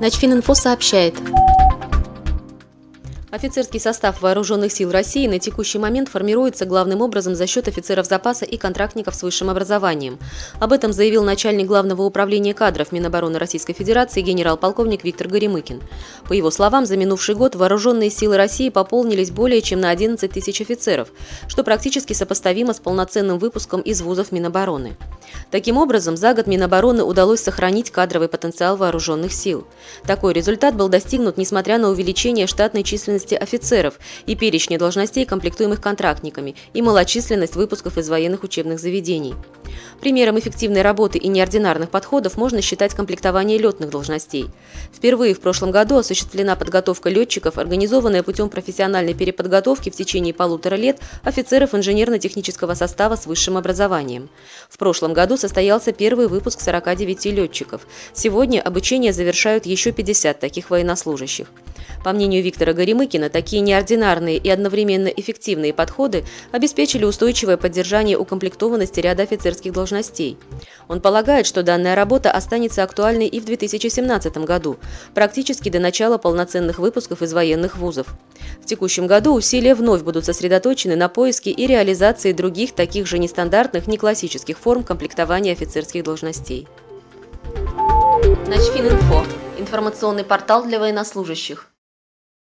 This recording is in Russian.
Начфининфо сообщает. Офицерский состав Вооруженных сил России на текущий момент формируется главным образом за счет офицеров запаса и контрактников с высшим образованием. Об этом заявил начальник Главного управления кадров Минобороны Российской Федерации генерал-полковник Виктор Горемыкин. По его словам, за минувший год Вооруженные силы России пополнились более чем на 11 тысяч офицеров, что практически сопоставимо с полноценным выпуском из вузов Минобороны. Таким образом, за год Минобороны удалось сохранить кадровый потенциал вооруженных сил. Такой результат был достигнут несмотря на увеличение штатной численности численности офицеров и перечня должностей, комплектуемых контрактниками, и малочисленность выпусков из военных учебных заведений. Примером эффективной работы и неординарных подходов можно считать комплектование летных должностей. Впервые в прошлом году осуществлена подготовка летчиков, организованная путем профессиональной переподготовки в течение полутора лет офицеров инженерно-технического состава с высшим образованием. В прошлом году состоялся первый выпуск 49 летчиков. Сегодня обучение завершают еще 50 таких военнослужащих. По мнению Виктора Горемыкина, такие неординарные и одновременно эффективные подходы обеспечили устойчивое поддержание укомплектованности ряда офицерских должностей. Он полагает, что данная работа останется актуальной и в 2017 году, практически до начала полноценных выпусков из военных вузов. В текущем году усилия вновь будут сосредоточены на поиске и реализации других таких же нестандартных, неклассических форм комплектования офицерских должностей. Начфининфо – информационный портал для военнослужащих.